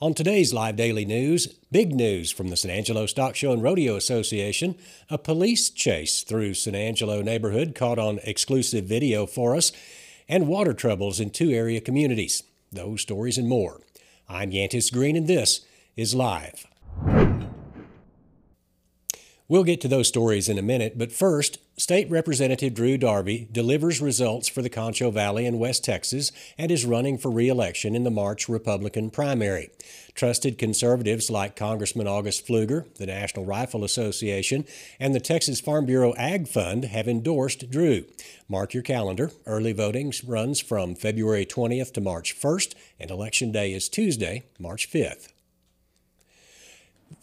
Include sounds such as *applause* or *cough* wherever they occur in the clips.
On today's Live Daily News, big news from the San Angelo Stock Show and Rodeo Association. A police chase through San Angelo neighborhood caught on exclusive video for us, and water troubles in two area communities. Those stories and more. I'm Yantis Green, and this is Live. We'll get to those stories in a minute, but first, State Representative Drew Darby delivers results for the Concho Valley in West Texas and is running for re election in the March Republican primary. Trusted conservatives like Congressman August Pfluger, the National Rifle Association, and the Texas Farm Bureau Ag Fund have endorsed Drew. Mark your calendar. Early voting runs from February 20th to March 1st, and Election Day is Tuesday, March 5th.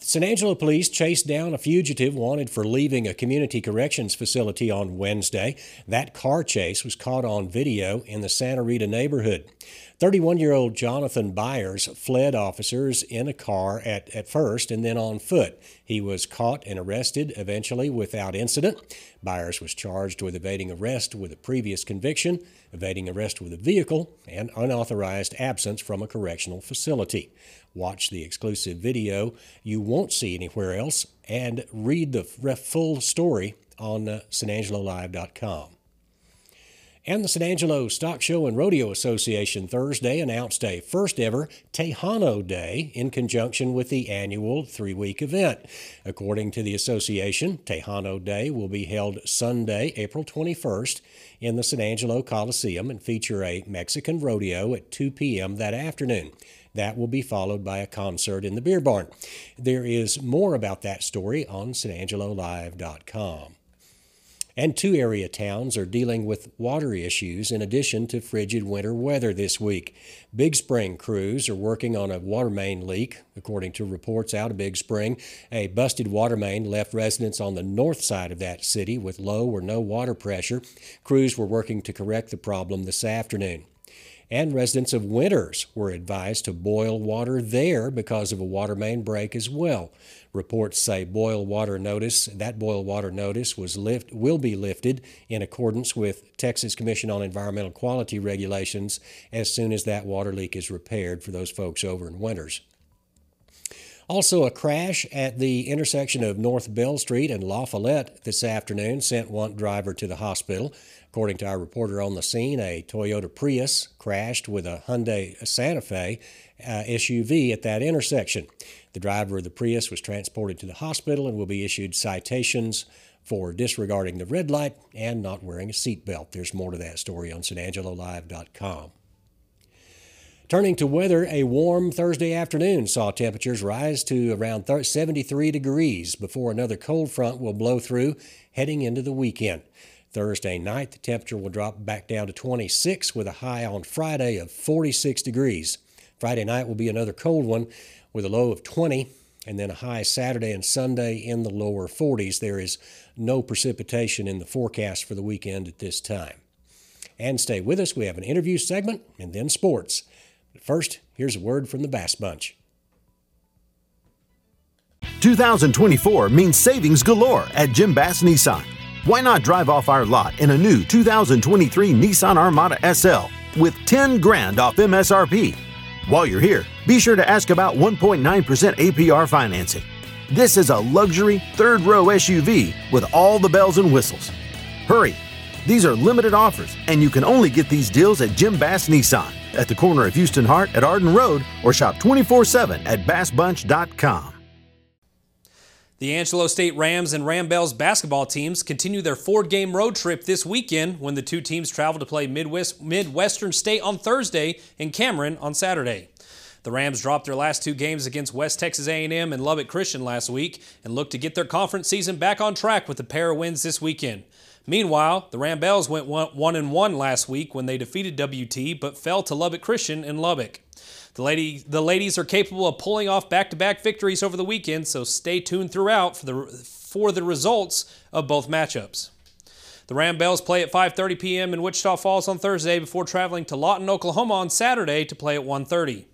San Angelo police chased down a fugitive wanted for leaving a community corrections facility on Wednesday. That car chase was caught on video in the Santa Rita neighborhood. 31 year old Jonathan Byers fled officers in a car at, at first and then on foot. He was caught and arrested eventually without incident. Byers was charged with evading arrest with a previous conviction, evading arrest with a vehicle, and unauthorized absence from a correctional facility. Watch the exclusive video you won't see anywhere else and read the full story on uh, sanangelolive.com. And the San Angelo Stock Show and Rodeo Association Thursday announced a first ever Tejano Day in conjunction with the annual three week event. According to the association, Tejano Day will be held Sunday, April 21st in the San Angelo Coliseum and feature a Mexican rodeo at 2 p.m. that afternoon. That will be followed by a concert in the beer barn. There is more about that story on sanangelolive.com. And two area towns are dealing with water issues in addition to frigid winter weather this week. Big Spring crews are working on a water main leak. According to reports out of Big Spring, a busted water main left residents on the north side of that city with low or no water pressure. Crews were working to correct the problem this afternoon and residents of Winters were advised to boil water there because of a water main break as well. Reports say boil water notice, that boil water notice was lift, will be lifted in accordance with Texas Commission on Environmental Quality regulations as soon as that water leak is repaired for those folks over in Winters. Also, a crash at the intersection of North Bell Street and La Follette this afternoon sent one driver to the hospital. According to our reporter on the scene, a Toyota Prius crashed with a Hyundai Santa Fe uh, SUV at that intersection. The driver of the Prius was transported to the hospital and will be issued citations for disregarding the red light and not wearing a seatbelt. There's more to that story on sanangelolive.com. Turning to weather, a warm Thursday afternoon saw temperatures rise to around 73 degrees before another cold front will blow through heading into the weekend. Thursday night, the temperature will drop back down to 26 with a high on Friday of 46 degrees. Friday night will be another cold one with a low of 20 and then a high Saturday and Sunday in the lower 40s. There is no precipitation in the forecast for the weekend at this time. And stay with us. We have an interview segment and then sports. But first, here's a word from the Bass Bunch. 2024 means savings galore at Jim Bass Nissan. Why not drive off our lot in a new 2023 Nissan Armada SL with 10 grand off MSRP? While you're here, be sure to ask about 1.9% APR financing. This is a luxury third row SUV with all the bells and whistles. Hurry! These are limited offers, and you can only get these deals at Jim Bass Nissan at the corner of Houston Harte at Arden Road or shop 24 7 at bassbunch.com. The Angelo State Rams and Rambelles basketball teams continue their four game road trip this weekend when the two teams travel to play Midwest, Midwestern State on Thursday and Cameron on Saturday. The Rams dropped their last two games against West Texas A&M and Lubbock Christian last week and look to get their conference season back on track with a pair of wins this weekend. Meanwhile, the Rambelles went 1 and 1 last week when they defeated WT but fell to Lubbock Christian in Lubbock. The, lady, the ladies are capable of pulling off back to back victories over the weekend, so stay tuned throughout for the, for the results of both matchups. The Rambelles play at 5:30 p.m. in Wichita Falls on Thursday before traveling to Lawton, Oklahoma on Saturday to play at 1:30.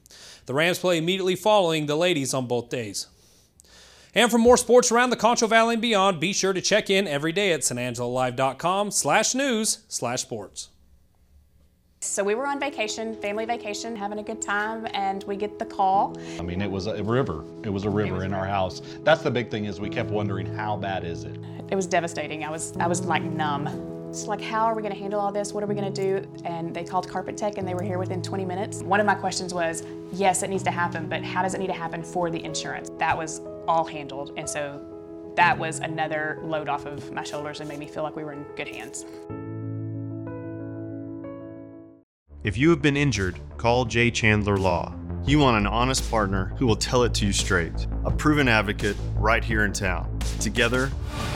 The Rams play immediately following the ladies on both days. And for more sports around the Concho Valley and beyond, be sure to check in every day at sanangelolive.com slash news slash sports. So we were on vacation, family vacation, having a good time, and we get the call. I mean, it was a river. It was a river was in our house. That's the big thing is we kept wondering how bad is it? It was devastating. I was I was like numb. It's like, how are we going to handle all this? What are we going to do? And they called Carpet Tech, and they were here within 20 minutes. One of my questions was, yes, it needs to happen, but how does it need to happen for the insurance? That was all handled, and so that was another load off of my shoulders and made me feel like we were in good hands. If you have been injured, call Jay Chandler Law. You want an honest partner who will tell it to you straight. A proven advocate right here in town. Together,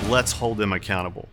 let's hold them accountable.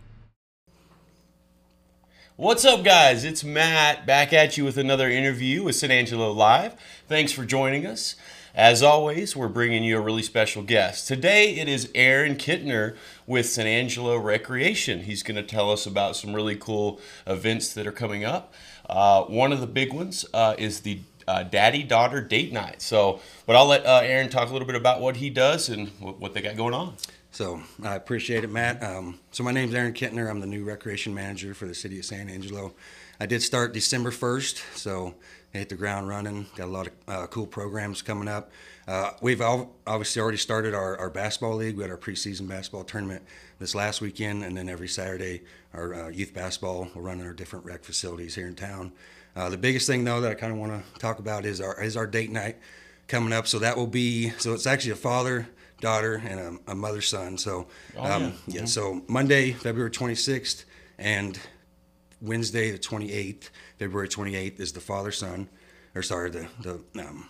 What's up, guys? It's Matt back at you with another interview with San Angelo Live. Thanks for joining us. As always, we're bringing you a really special guest. Today it is Aaron Kentner with San Angelo Recreation. He's going to tell us about some really cool events that are coming up. Uh, one of the big ones uh, is the uh, daddy daughter date night. So, but I'll let uh, Aaron talk a little bit about what he does and what, what they got going on. So I appreciate it, Matt. Um, so my name's Aaron Kentner. I'm the new recreation manager for the city of San Angelo. I did start December 1st, so hit the ground running. Got a lot of uh, cool programs coming up. Uh, we've obviously already started our, our basketball league. We had our preseason basketball tournament this last weekend, and then every Saturday, our uh, youth basketball will run in our different rec facilities here in town. Uh, the biggest thing, though, that I kind of want to talk about is our is our date night coming up. So that will be so it's actually a father daughter and a, a mother son. So oh, um, yeah. yeah. Mm-hmm. So Monday, February 26th, and Wednesday, the 28th, February 28th, is the father son, or sorry, the the um,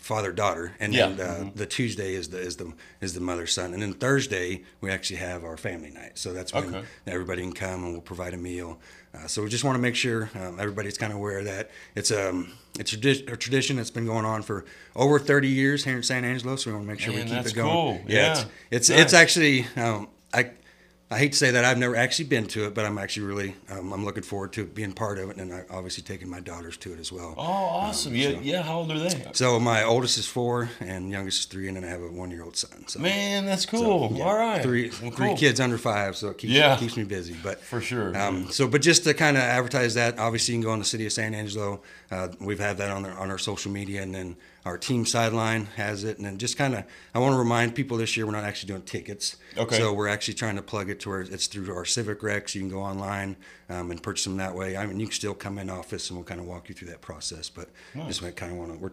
father daughter, and yeah. then uh, mm-hmm. the Tuesday is the is the is the mother son, and then Thursday we actually have our family night. So that's when okay. everybody can come and we'll provide a meal. Uh, so we just want to make sure um, everybody's kind of aware that it's um it's a, tradi- a, tradition that's been going on for over 30 years here in San Angelo. So we want to make sure Man, we keep it going. Cool. Yeah, yeah, it's it's, nice. it's actually um, I I hate to say that I've never actually been to it, but I'm actually really um, I'm looking forward to being part of it, and I obviously taking my daughters to it as well. Oh, awesome! Um, yeah, so, yeah. How old are they? So my oldest is four, and youngest is three, and then I have a one year old son. So man, that's cool. So, yeah, All right, three well, three kids under five, so it keeps yeah. keeps me busy. But for sure. Um, so, but just to kind of advertise that, obviously you can go on the city of San Angelo. Uh, we've had that on our, on our social media, and then our team sideline has it, and then just kind of, I want to remind people this year we're not actually doing tickets. Okay. So we're actually trying to plug it to where it's through our Civic Recs. You can go online um, and purchase them that way. I mean, you can still come in office, and we'll kind of walk you through that process. But nice. just kind of want to, we're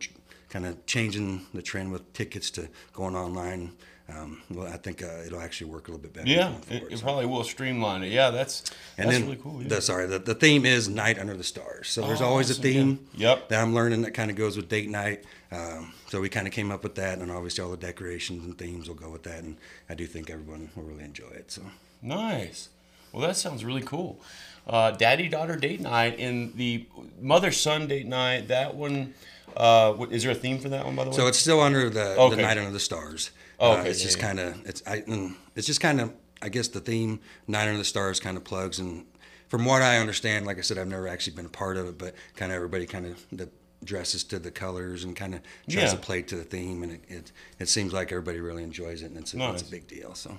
kind of changing the trend with tickets to going online. Um, well, I think uh, it'll actually work a little bit better. Yeah, it, it so. probably will streamline it. Yeah, that's and that's then, really cool. Yeah. The, sorry, the, the theme is Night Under the Stars. So there's oh, always awesome. a theme yeah. yep. that I'm learning that kind of goes with date night. Um, so we kind of came up with that, and obviously all the decorations and themes will go with that. And I do think everyone will really enjoy it. So nice. Well, that sounds really cool. Uh, Daddy daughter date night and the mother son date night. That one. Uh, is there a theme for that one, by the way? So it's still under the, okay. the Night Under the Stars. Oh, okay. Uh, it's yeah, just yeah. kind of it's I, mm, it's just kind of I guess the theme Night Under the Stars kind of plugs and from what I understand, like I said, I've never actually been a part of it, but kind of everybody kind of the dresses to the colors and kind of tries yeah. to play to the theme, and it, it, it seems like everybody really enjoys it, and it's a, nice. it's a big deal. So.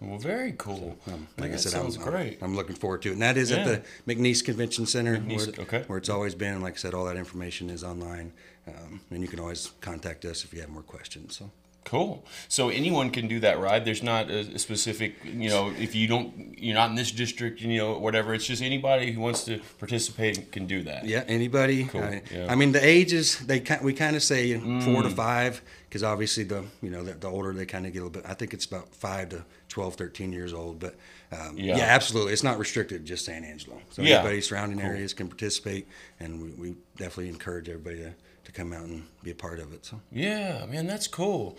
Well, very cool. So, um, like I said, sounds I'm, great. I'm, I'm, looking forward to it, and that is yeah. at the McNease Convention Center, McNease, where, okay. where it's always been. And like I said, all that information is online, um, and you can always contact us if you have more questions. So. Cool. So anyone can do that ride. There's not a specific, you know, if you don't, you're not in this district, you know, whatever. It's just anybody who wants to participate can do that. Yeah, anybody. Cool. I, yeah. I mean, the ages they we kind of say mm. four to five because obviously the you know the, the older they kind of get a little bit. I think it's about five to 12, 13 years old. But um, yeah. yeah. absolutely, it's not restricted just San Angelo. So yeah. anybody surrounding cool. areas can participate, and we, we definitely encourage everybody to to come out and be a part of it. So yeah, man, that's cool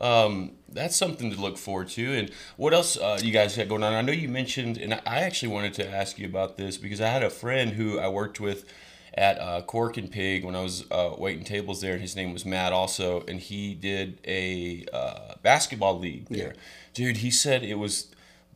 um, that's something to look forward to. And what else uh, you guys got going on? I know you mentioned, and I actually wanted to ask you about this because I had a friend who I worked with at uh, Cork and Pig when I was uh, waiting tables there, and his name was Matt also, and he did a uh, basketball league there. Dude, he said it was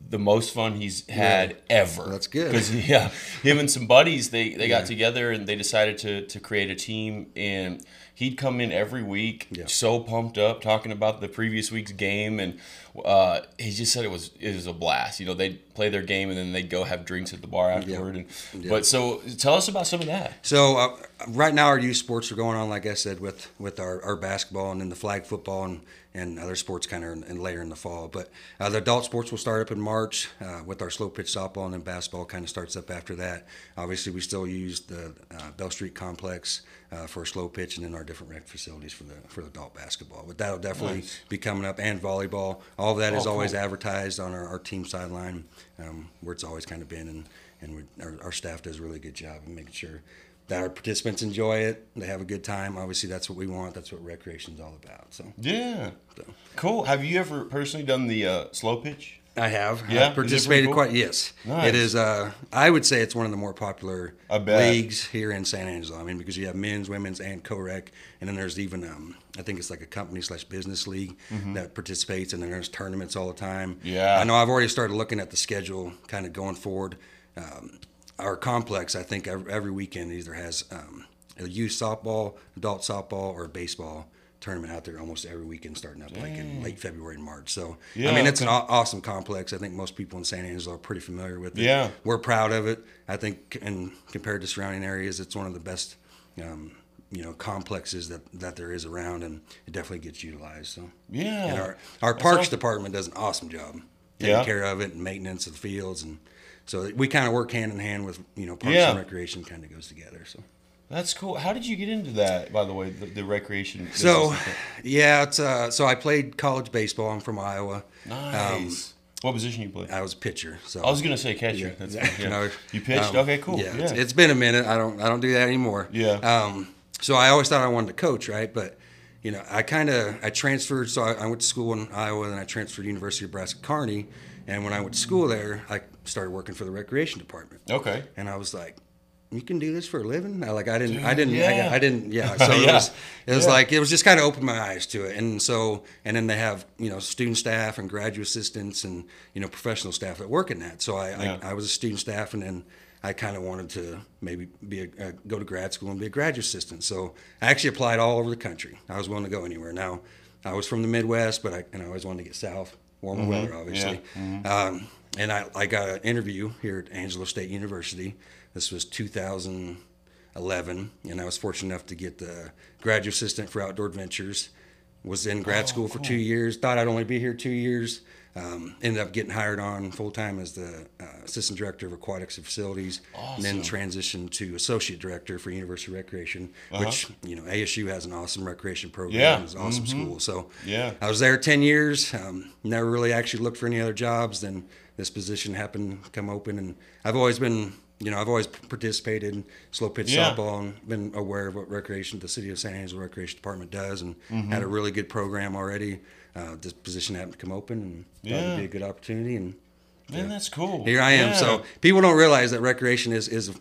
the most fun he's had ever. That's good. Because *laughs* yeah, him and some buddies they, they got together and they decided to to create a team and he'd come in every week Yeah. so pumped up talking about the previous week's game and uh, he just said it was it was a blast. You know, they'd play their game and then they'd go have drinks at the bar afterward. And but so tell us about some of that. So uh, right now our youth sports are going on, like I said, with with our, our basketball and then the flag football and, and other sports kind of in, in later in the fall. But uh, the adult sports will start up in March uh, with our slow pitch softball and then basketball kind of starts up after that. Obviously, we still use the uh, Bell Street complex uh, for slow pitch and then our different rec facilities for the for the adult basketball. But that'll definitely Nice. be coming up and volleyball. All of that is Oh, always cool. advertised on our, our team sideline um, where it's always kind of been and and we, our, our staff does a really good job of making sure that our participants enjoy it they have a good time obviously that's what we want that's what recreation's all about so Yeah. Cool. Have you ever personally done the uh, slow pitch? I have. Yeah? I've participated cool? quite. Yes, Nice. it is. Uh, I would say it's one of the more popular leagues here in San Angelo. I mean, because you have men's, women's, and co-rec, and then there's even um, I think it's like a company slash business league that participates, and then there's tournaments all the time. Mm-hmm. Yeah. I know. I've already started looking at the schedule, kind of going forward. Um, our complex, I think, every, every weekend either has um, a youth softball, adult softball, or a baseball tournament out there almost every weekend starting up like in late February and March. So Yeah, I mean it's an aw- awesome complex. I think most people in San Angelo are pretty familiar with it. Yeah. We're proud of it. I think and compared to surrounding areas it's one of the best um, you know complexes that, that there is around and it definitely gets utilized. So Yeah. And our our parks awesome. department does an awesome job taking Yeah. care of it and maintenance of the fields and so we kind of work hand in hand with you know parks Yeah. and recreation kind of goes together. So That's cool. How did you get into that, by the way, the, the recreation? So, yeah, it's uh, so I played college baseball. I'm from Iowa. nice. what position you play? I was a pitcher. So I was gonna say catcher. Yeah. That's *laughs* You yeah. know, you pitched. um, okay, cool. Yeah, Yeah. It's, it's been a minute. I don't I don't do that anymore. Yeah. Um, so I always thought I wanted to coach, right? But you know, I kind of I transferred. So I, I went to school in Iowa, and I transferred to University of Nebraska Kearney. And when I went to school there, I started working for the recreation department. okay. And I was like, "You can do this for a living?" I like I didn't I didn't I, yeah. I didn't yeah. *laughs* So it was it was Yeah. like it was just kind of opened my eyes to it. And so and then they have you know student staff and graduate assistants and you know professional staff that work in that. So I Yeah. I, I was a student staff and then. I kind of wanted to maybe be a, uh, go to grad school and be a graduate assistant. So I actually applied all over the country. I was willing to go anywhere. Now, I was from the Midwest, but I, and I always wanted to get south, warmer weather, obviously. Um, and I, I got an interview here at Angelo State University. This was 2011, and I was fortunate enough to get the graduate assistant for outdoor adventures. Was in grad school for two years. Thought I'd only be here two years. Um, ended up getting hired on full time as the uh, assistant director of aquatics and facilities, and then transitioned to associate director for University Recreation, which you know ASU has an awesome recreation program. Yeah. It's an awesome school. So Yeah. I was there 10 years. Um, never really actually looked for any other jobs. Then this position happened to come open, and I've always been, you know, I've always participated in slow pitch Yeah. softball and been aware of what recreation, the city of San Angelo Recreation Department does, and Mm-hmm. had a really good program already. Uh, this position happened to come open, and thought Yeah. it'd be a good opportunity. And Man, that's cool. here I am. Yeah. So people don't realize that recreation is is.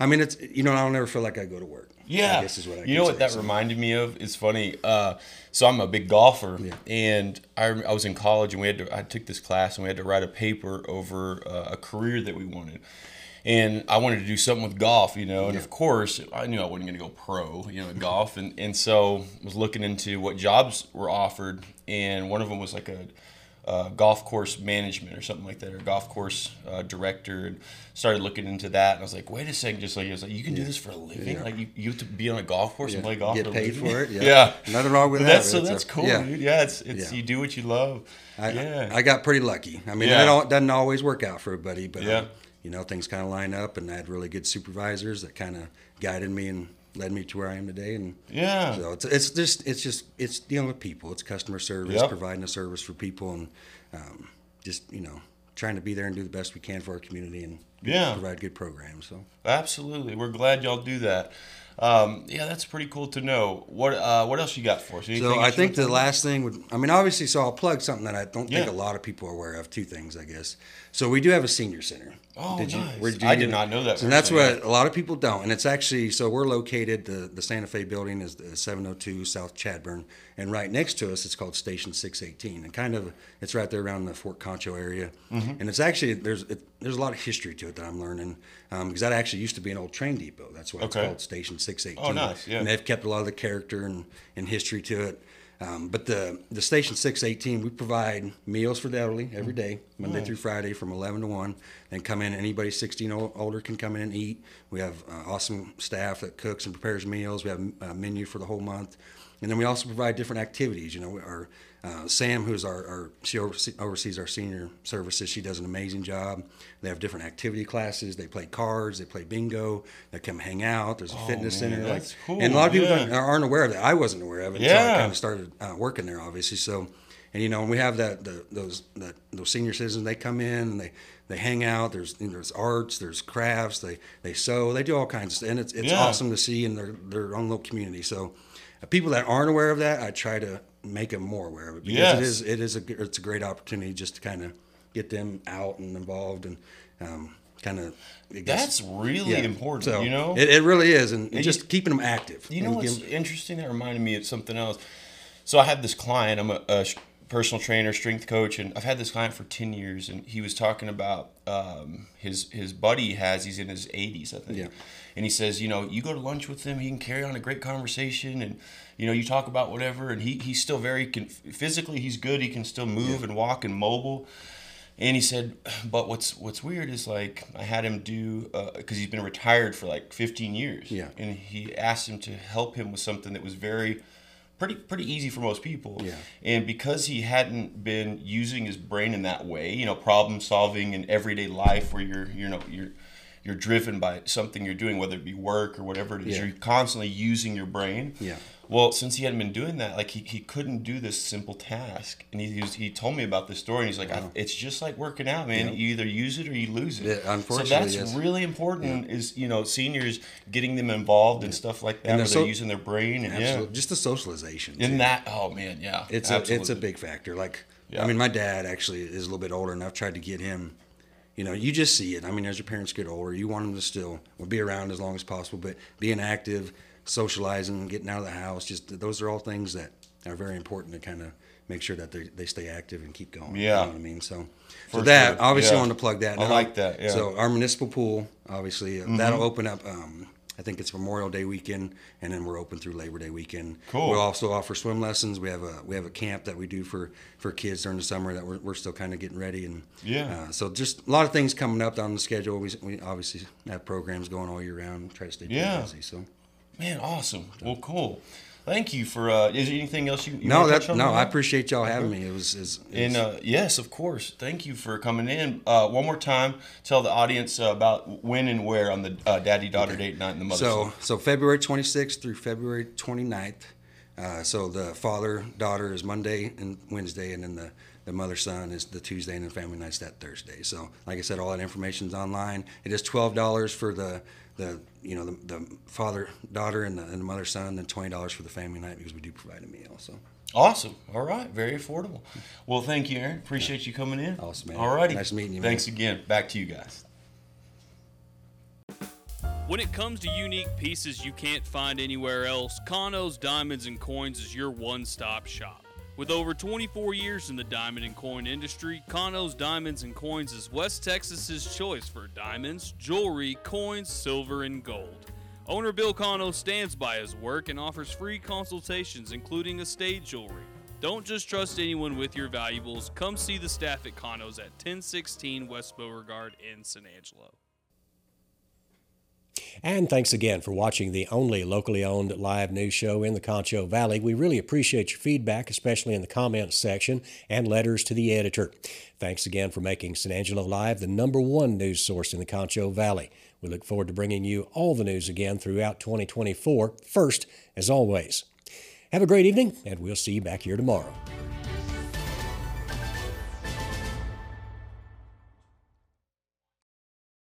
I mean, it's you know, I don't ever feel like I go to work. Yeah, I guess is what I you know what that reminded me of? It's funny. Uh, so I'm a big golfer, and I, I was in college, and we had to. I took this class, and we had to write a paper over uh, a career that we wanted. And I wanted to do something with golf, you know, and of course I knew I wasn't going to go pro, you know, at *laughs* golf, and and so I was looking into what jobs were offered, and one of them was like a uh, golf course management or something like that, or golf course uh, director, and started looking into that. And I was like, wait a second, just like, I was like, you can do this for a living? Like, you, you have to be on a golf course and play golf Get paid living? for it. *laughs* Yeah. Yeah. Nothing wrong with But that, That's, so it's a- that's cool, yeah. dude. Yeah, it's, it's Yeah. you do what you love. I, yeah. I got pretty lucky. I mean, Yeah. it doesn't always work out for everybody, but Yeah. um, you know, things kind of line up, and I had really good supervisors that kind of guided me and led me to where I am today. And Yeah. so it's it's just it's just it's dealing with people. It's customer service, Yep. providing a service for people, and um, just you know trying to be there and do the best we can for our community and Yeah. provide good programs. So Absolutely. We're glad y'all do that. Um, yeah, that's pretty cool to know. What uh, what else you got for us? Anything So I think the last thing would, I mean, obviously, so I'll plug something that I don't think Yeah. a lot of people are aware of. Two things, I guess. So we do have a senior center. Oh, Did you- nice. where- I did not know that So that's what a lot of people don't. And it's actually, so we're located, the, the Santa Fe building is the 702 South Chadbourne. And right next to us, it's called Station 618. And kind of, it's right there around the Fort Concho area. Mm-hmm. And it's actually, there's it, there's a lot of history to it that I'm learning. Um, because that actually used to be an old train depot. That's why it's called Station 618. Oh, nice, yeah. And they've kept a lot of the character and, and history to it. Um, but the the station 618, we provide meals for the elderly every day, Monday through Friday from 11 to 1. Then come in, anybody 16 or older can come in and eat. We have uh, awesome staff that cooks and prepares meals. We have a menu for the whole month. And then we also provide different activities. You know, our uh, Sam, who's our, our she overse- oversees our senior services, she does an amazing job. They have different activity classes. They play cards. They play bingo. They come hang out. There's a fitness Oh, man, center. that's cool, And a lot of people yeah. aren't aware of that. I wasn't aware of it until I kind of started uh, working there, obviously. So, and you know, and we have that the, those that those senior citizens. They come in and they they hang out. There's you know, there's arts, there's crafts. They they sew. They do all kinds of stuff, and it's it's Yeah. awesome to see in their their own little community. So, people that aren't aware of that, I try to make them more aware of it because Yes. it is it is a it's a great opportunity just to kind of get them out and involved and um, kind of. That's really important, So you know? it, it really is, and, And you- just keeping them active. You know what's give 'em- interesting? That reminded me of something else. So I had this client. I'm a, a personal trainer, strength coach, and I've had this client for ten years. And he was talking about um, his his buddy has. He's in his 80s, I think. Yeah. And he says, you know, you go to lunch with him, he can carry on a great conversation, and you know, you talk about whatever, and he he's still very physically he's good. He can still move and walk and mobile. And he said, but what's what's weird is like I had him do uh, because he's been retired for like 15 years. Yeah. And he asked him to help him with something that was very, pretty pretty easy for most people. Yeah. And because he hadn't been using his brain in that way, you know, problem solving in everyday life where you're you know you're you're driven by something you're doing, whether it be work or whatever it is, Yeah. you're constantly using your brain. Yeah. Well, since he hadn't been doing that, like he, he couldn't do this simple task, and he he, was, he told me about this story, and he's like, "It's just like working out, man. Yeah. You either use it or you lose it." Yeah, unfortunately, so that's yes. really important. Is you know seniors getting them involved and stuff like that, And they're they're using their brain and Absolutely. yeah, Just the socialization. in that. Oh man, yeah, it's a it's a big factor. Like. I mean, my dad actually is a little bit older, and I've tried to get him. You know, you just see it. I mean, as your parents get older, you want them to still be around as long as possible, but being active, socializing, getting out of the house, just those are all things that are very important to kind of make sure that they, they stay active and keep going. Yeah. you know what I mean. So, so For that sure. obviously Yeah. I want to plug that. I now. like that, yeah. Mm-hmm. So our municipal pool, obviously, uh, that'll open up. Um, I think it's Memorial Day weekend, and then we're open through Labor Day weekend. Cool. We'll also offer swim lessons. We have a we have a camp that we do for for kids during the summer that we're, we're still kind of getting ready and Yeah. Uh, so just a lot of things coming up on the schedule. We, we obviously have programs going all year round. Try to stay Yeah. busy. So Man, awesome. Well, cool. Thank you for. Uh, is there anything else you? you no, that no? I appreciate y'all having me. It was is And uh, yes, of course. Thank you for coming in. Uh, one more time, tell the audience uh, about when and where on the uh, daddy daughter date night and the mother. So, son. so February 26th through February 29th. Uh, so the father daughter is Monday and Wednesday, and then the, the mother son is the Tuesday, and the family night's that Thursday. So, like I said, all that information's online. It is twelve dollars for the the you know the, the father daughter and the, and the mother son, then twenty dollars for the family night because we do provide a meal. So awesome. All right, very affordable. Well, thank you, Aaron. Appreciate you coming in. Awesome, man. All righty. Nice meeting you, man. Thanks again. Back to you guys. When it comes to unique pieces you can't find anywhere else, Kano's Diamonds and Coins is your one stop shop. With over 24 years in the diamond and coin industry, Kano's Diamonds and Coins is West Texas's choice for diamonds, jewelry, coins, silver, and gold. Owner Bill Kano stands by his work and offers free consultations, including estate jewelry. Don't just trust anyone with your valuables. Come see the staff at Kano's at 1016 West Beauregard in San Angelo. And thanks again for watching the only locally owned live news show in the Concho Valley. We really appreciate your feedback, especially in the comments section and letters to the editor. Thanks again for making San Angelo Live the number one news source in the Concho Valley. We look forward to bringing you all the news again throughout 2024, first as always. Have a great evening, and we'll see you back here tomorrow.